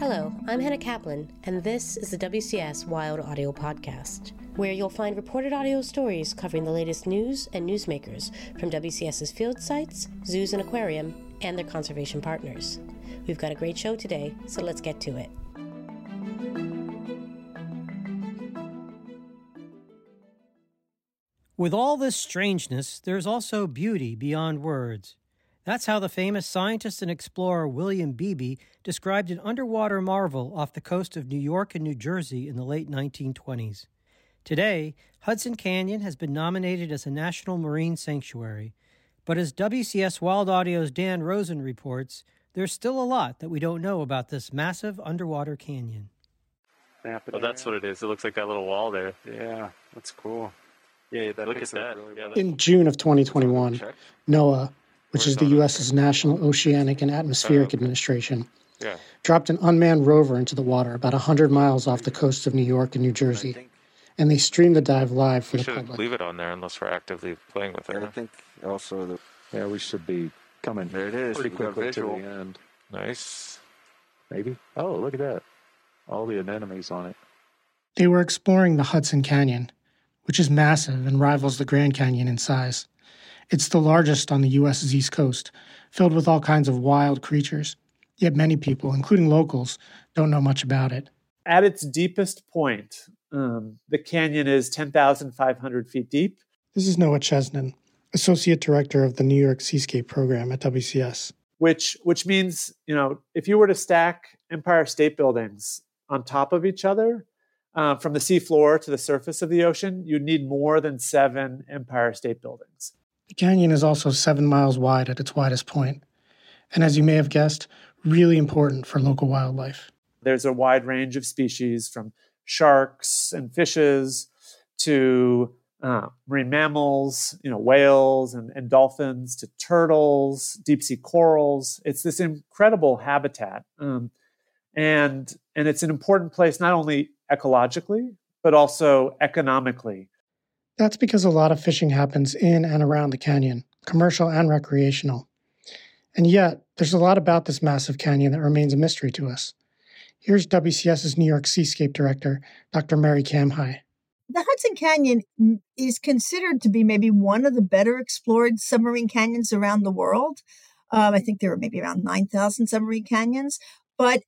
Hello, I'm Hannah Kaplan, and this is the WCS Wild Audio Podcast, where you'll find reported audio stories covering the latest news and newsmakers from WCS's field sites, zoos and aquarium, and their conservation partners. We've got a great show today, so let's get to it. With all this strangeness, there's also beauty beyond words. That's how the famous scientist and explorer William Beebe described an underwater marvel off the coast of New York and New Jersey in the late 1920s. Today, Hudson Canyon has been nominated as a national marine sanctuary. But as WCS Wild Audio's Dan Rosen reports, there's still a lot that we don't know about this massive underwater canyon. Oh, that's what it is. It looks like that little wall there. Yeah, that's cool. Yeah, that, look at that. Really yeah, In June of 2021, NOAA, which is the U.S.'s National Oceanic and Atmospheric uh, Administration, Yeah. dropped an unmanned rover into the water about 100 miles off the coast of New York and New Jersey, and they streamed the dive live for we the should public. leave it on there unless we're actively playing with it. I think also the yeah we should be coming There it is. pretty quickly to the end. Nice. Maybe. Oh, look at that! All the anemones on it. They were exploring the Hudson Canyon, which is massive and rivals the Grand Canyon in size. It's the largest on the U.S.'s East Coast, filled with all kinds of wild creatures. Yet many people, including locals, don't know much about it. At its deepest point, um, the canyon is 10,500 feet deep. This is Noah Chesnin, Associate Director of the New York Seascape Program at WCS. which which means you know if you were to stack Empire State Buildings on top of each other uh, from the seafloor to the surface of the ocean, you'd need more than seven Empire State Buildings. The canyon is also seven miles wide at its widest point, and as you may have guessed, really important for local wildlife. There's a wide range of species from sharks and fishes to uh, marine mammals, you know, whales and, and dolphins to turtles, deep sea corals. It's this incredible habitat, um, and and it's an important place not only ecologically but also economically. That's because a lot of fishing happens in and around the canyon, commercial and recreational. And yet, there's a lot about this massive canyon that remains a mystery to us. Here's WCS's New York Seascape Director, Dr. Merry Camhi. The Hudson Canyon is considered to be maybe one of the better explored submarine canyons around the world. Um, I think there are maybe around 9,000 submarine canyons. But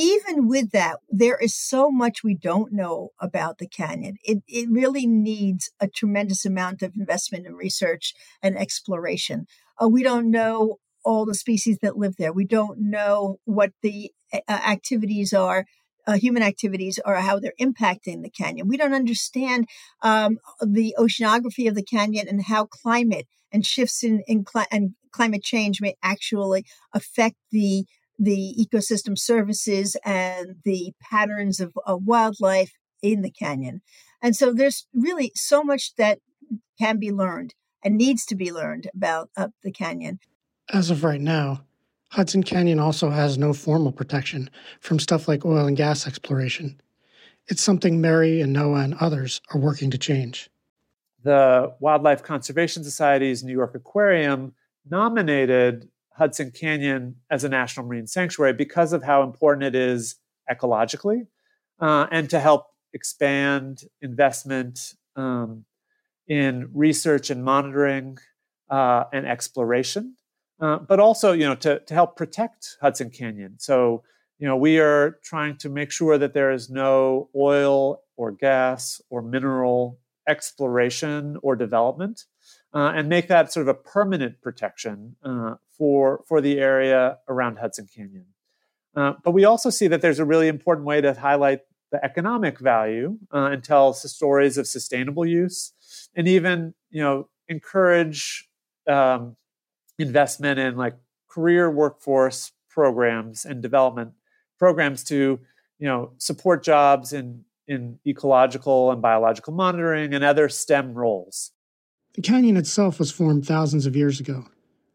even with that, there is so much we don't know about the canyon. It, it really needs a tremendous amount of investment in research and exploration. Uh, we don't know all the species that live there. We don't know what the uh, activities are uh, human activities or how they're impacting the canyon. We don't understand um, the oceanography of the canyon and how climate and shifts in, in cli- and climate change may actually affect the the ecosystem services and the patterns of, of wildlife in the canyon. And so there's really so much that can be learned and needs to be learned about up the canyon. As of right now, Hudson Canyon also has no formal protection from stuff like oil and gas exploration. It's something Merry and Noah and others are working to change. The Wildlife Conservation Society's New York Aquarium nominated Hudson Canyon as a national marine sanctuary because of how important it is ecologically uh, and to help expand investment um, in research and monitoring uh, and exploration, uh, but also you know to, to help protect Hudson Canyon. So you know we are trying to make sure that there is no oil or gas or mineral exploration or development uh, and make that sort of a permanent protection uh, for for the area around Hudson Canyon. Uh, but we also see that there's a really important way to highlight the economic value uh, and tell stories of sustainable use, and even you know encourage um, investment in like career workforce programs and development programs to you know support jobs in in ecological and biological monitoring and other STEM roles. The canyon itself was formed thousands of years ago,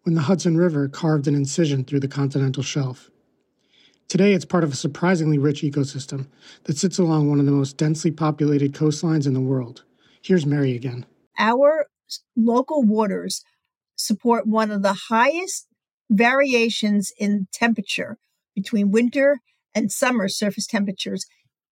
when the Hudson River carved an incision through the continental shelf. Today, it's part of a surprisingly rich ecosystem that sits along one of the most densely populated coastlines in the world. Here's Merry again. Our local waters support one of the highest variations in temperature between winter and summer surface temperatures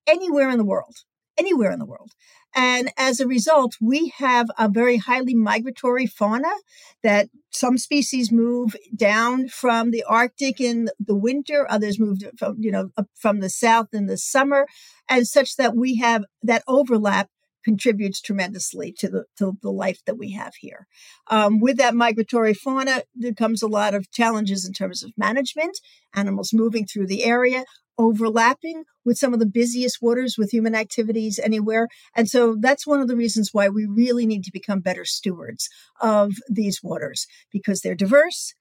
anywhere in the world, anywhere in the world. And as a result, we have a very highly migratory fauna that some species move down from the Arctic in the winter, others move from, you know, from the south in the summer, and such that we have that overlap contributes tremendously to the to the life that we have here. Um, with that migratory fauna, there comes a lot of challenges in terms of management, animals moving through the area, overlapping with some of the busiest waters with human activities anywhere. And so that's one of the reasons why we really need to become better stewards of these waters because they're diverse,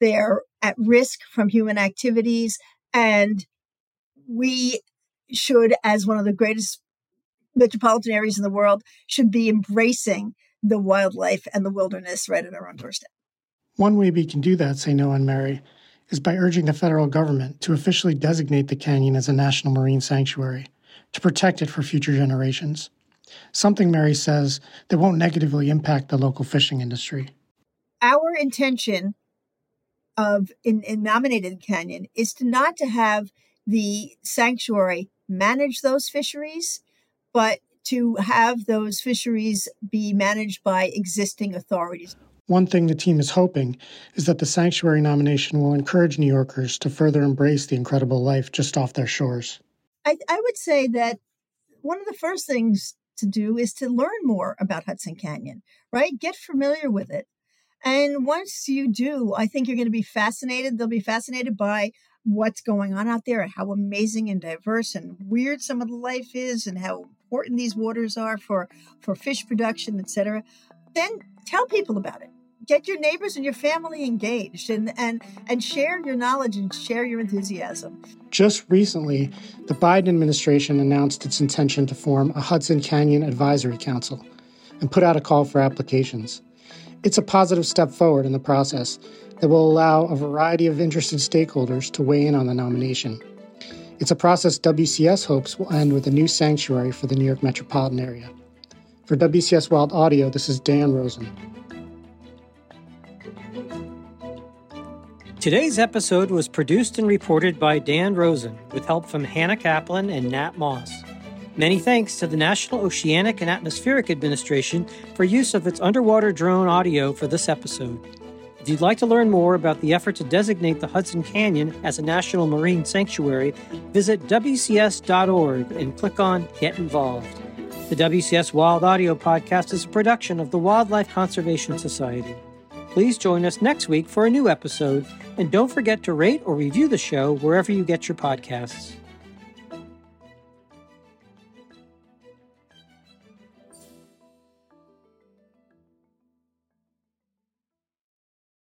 they're at risk from human activities, and we should, as one of the greatest metropolitan areas in the world should be embracing the wildlife and the wilderness right at our own doorstep. One way we can do that, say Noah and Merry, is by urging the federal government to officially designate the canyon as a national marine sanctuary to protect it for future generations. Something Merry says that won't negatively impact the local fishing industry. Our intention of in, in nominated canyon is to not to have the sanctuary manage those fisheries but to have those fisheries be managed by existing authorities. One thing the team is hoping is that the sanctuary nomination will encourage New Yorkers to further embrace the incredible life just off their shores. I, I would say that one of the first things to do is to learn more about Hudson Canyon, right? Get familiar with it. And once you do, I think you're going to be fascinated. They'll be fascinated by what's going on out there how amazing and diverse and weird some of the life is and how important these waters are for for fish production etc then tell people about it get your neighbors and your family engaged and and and share your knowledge and share your enthusiasm just recently the biden administration announced its intention to form a hudson canyon advisory council and put out a call for applications it's a positive step forward in the process that will allow a variety of interested stakeholders to weigh in on the nomination. It's a process WCS hopes will end with a new sanctuary for the New York metropolitan area. For WCS Wild Audio, this is Dan Rosen. Today's episode was produced and reported by Dan Rosen with help from Hannah Kaplan and Nat Moss. Many thanks to the National Oceanic and Atmospheric Administration for use of its underwater drone audio for this episode. If you'd like to learn more about the effort to designate the Hudson Canyon as a national marine sanctuary, visit WCS.org and click on Get Involved. The WCS Wild Audio Podcast is a production of the Wildlife Conservation Society. Please join us next week for a new episode, and don't forget to rate or review the show wherever you get your podcasts.